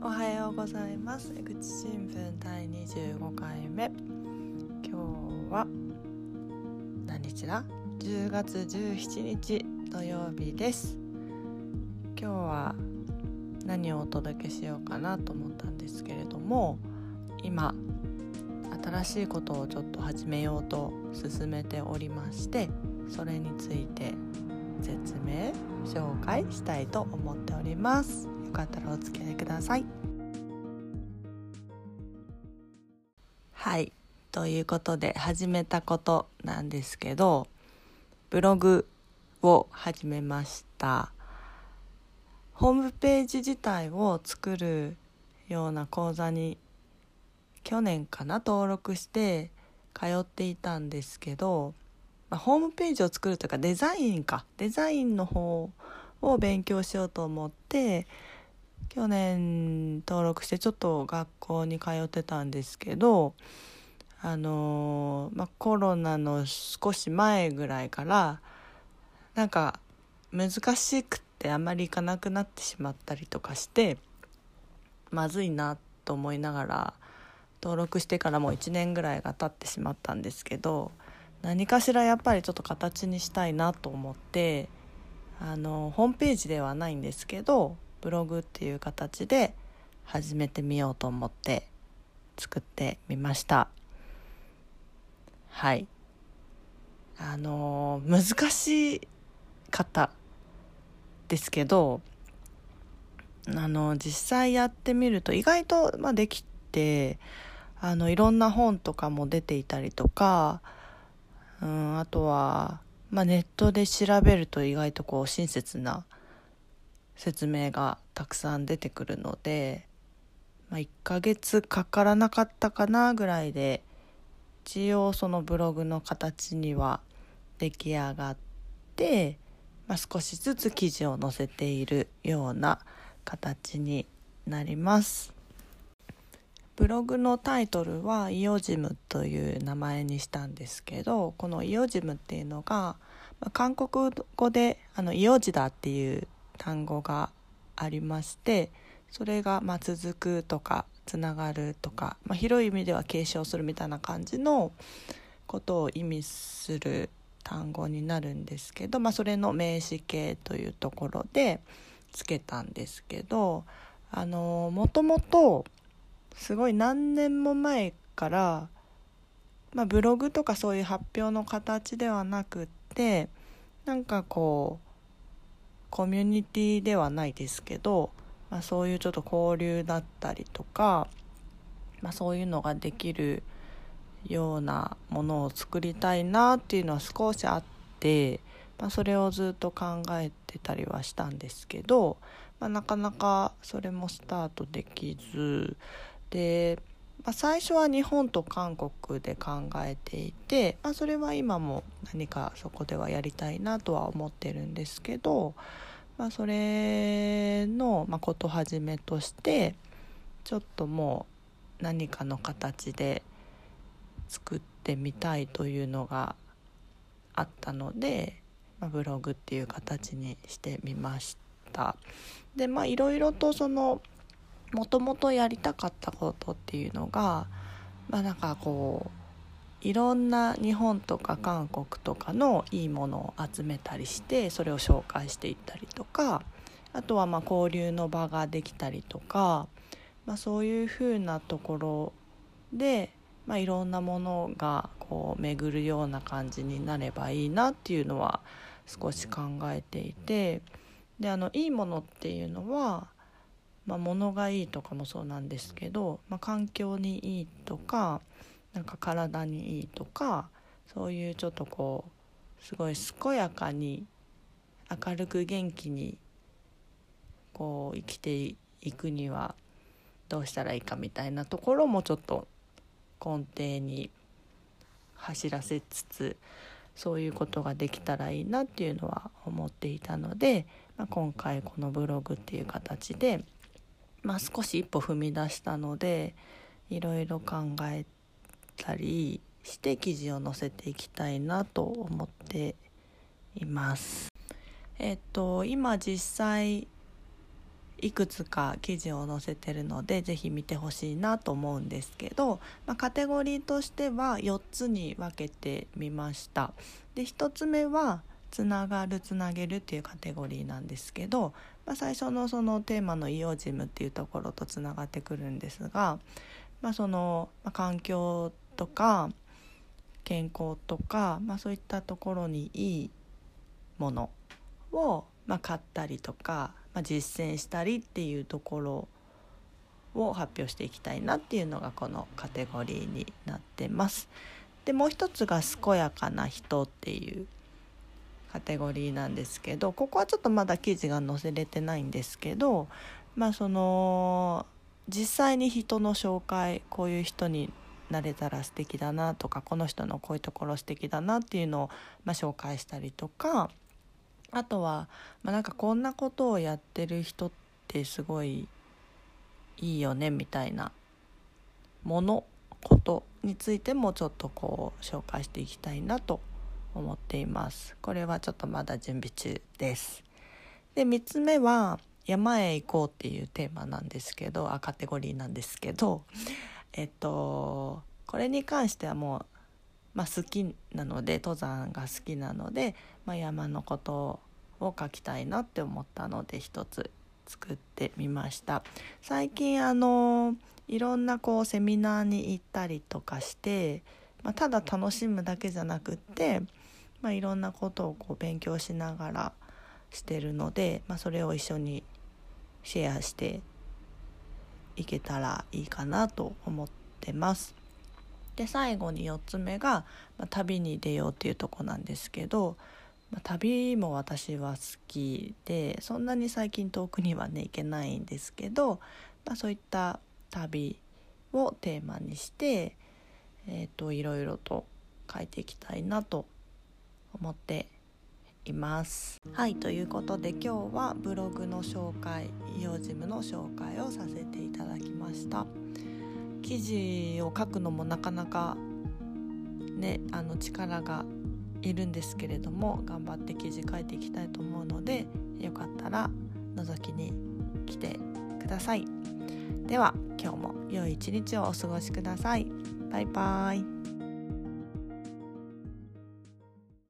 おはようございます。江口新聞第25回目。今日は何日だ？10月17日土曜日です。今日は何をお届けしようかなと思ったんですけれども今新しいことをちょっと始めようと進めておりましてそれについて説明紹介したいと思っております。よかったらお付き合いください。はい。ということで始めたことなんですけどブログを始めました。ホームページ自体を作るような講座に去年かな登録して通っていたんですけど、まあ、ホームページを作るというかデザインか。デザインの方を勉強しようと思って去年登録してちょっと学校に通ってたんですけどあのま、コロナの少し前ぐらいからなんか難しくってあんまり行かなくなってしまったりとかしてまずいなと思いながら登録してからもう1年ぐらいが経ってしまったんですけど何かしらやっぱりちょっと形にしたいなと思ってあのホームページではないんですけどブログっていう形で始めてみようと思って作ってみました。はい。あの難しかったですけどあの実際やってみると意外と、まあ、できてあのいろんな本とかも出ていたりとか、うん、あとは、まあ、ネットで調べると意外とこう親切な説明がたくさん出てくるので、まあ、1ヶ月かからなかったかなぐらいで一応そのブログの形には出来上がって、まあ、少しずつ記事を載せているような形になります。ブログのタイトルはイオジムという名前にしたんですけどこのイオジムっていうのが、まあ、韓国語であのイオジダっていう単語がありましてそれがま続くとかつながるとか、まあ、広い意味では継承するみたいな感じのことを意味する単語になるんですけど、まあ、それの名詞形というところでつけたんですけどあのもともとすごい何年も前から、まあ、ブログとかそういう発表の形ではなくってなんかこうコミュニティではないですけど、まあ、そういうちょっと交流だったりとか、まあ、そういうのができるようなものを作りたいなっていうのは少しあって、まあ、それをずっと考えてたりはしたんですけど、まあ、なかなかそれもスタートできずで、まあ、最初は日本と韓国で考えていて、まあ、それは今も何かそこではやりたいなとは思ってるんですけど、まあ、それの、まあ、ことはじめとしてちょっともう何かの形で作ってみたいというのがあったので、ま、ブログっていう形にしてみました。でまあいろいろとそのもともとやりたかったことっていうのがまあなんかこういろんな日本とか韓国とかのいいものを集めたりしてそれを紹介していったりとかあとはまあ交流の場ができたりとか、まあ、そういうふうなところで、まあ、いろんなものがこう巡るような感じになればいいなっていうのは少し考えていてであのいいものっていうのはまあ、物がいいとかもそうなんですけど、まあ、環境にいいとかなんか体にいいとかそういうちょっとこうすごい健やかに明るく元気にこう生きていくにはどうしたらいいかみたいなところもちょっと根底に走らせつつそういうことができたらいいなっていうのは思っていたので、まあ、今回このブログっていう形でまあ、少し一歩踏み出したのでいろいろ考えたりして記事を載せていきたいなと思っています。えっと今実際いくつか記事を載せてるので是非見てほしいなと思うんですけど、まあ、カテゴリーとしては4つに分けてみました。で1つ目はつながるつなげるっていうカテゴリーなんですけど、まあ、最初のそのテーマの「イオジム」っていうところとつながってくるんですが、まあ、その、ま、環境とか健康とか、まあ、そういったところにいいものを、まあ、買ったりとか、まあ、実践したりっていうところを発表していきたいなっていうのがこのカテゴリーになってます。でもう一つが「健やかな人」っていうカテゴリーなんですけどここはちょっとまだ記事が載せれてないんですけどまあその実際に人の紹介こういう人になれたら素敵だなとかこの人のこういうところ素敵だなっていうのを、まあ、紹介したりとかあとは、まあ、なんかこんなことをやってる人ってすごいいいよねみたいなものことについてもちょっとこう紹介していきたいなと思っています。これはちょっとまだ準備中です。で3つ目は山へ行こうっていうテーマなんですけどあカテゴリーなんですけどえっとこれに関してはもう、まあ、好きなので登山が好きなので、まあ、山のことを書きたいなって思ったので一つ作ってみました。最近あのいろんなこうセミナーに行ったりとかして、まあ、ただ楽しむだけじゃなくって、まあ、いろんなことをこう勉強しながらしてるので、まあ、それを一緒にシェアしていけたらいいかなと思ってます。で最後に4つ目が、まあ、旅に出ようっていうとこなんですけど、まあ、旅も私は好きでそんなに最近遠くにはね行けないんですけど、まあ、そういった旅をテーマにして、えーと、いろいろと書いていきたいなと思っています。はいということで今日はブログの紹介医療事務の紹介をさせていただきました。記事を書くのもなかなかねあの力がいるんですけれども頑張って記事書いていきたいと思うのでよかったら覗きに来てください。では今日も良い一日をお過ごしください。バイバイ。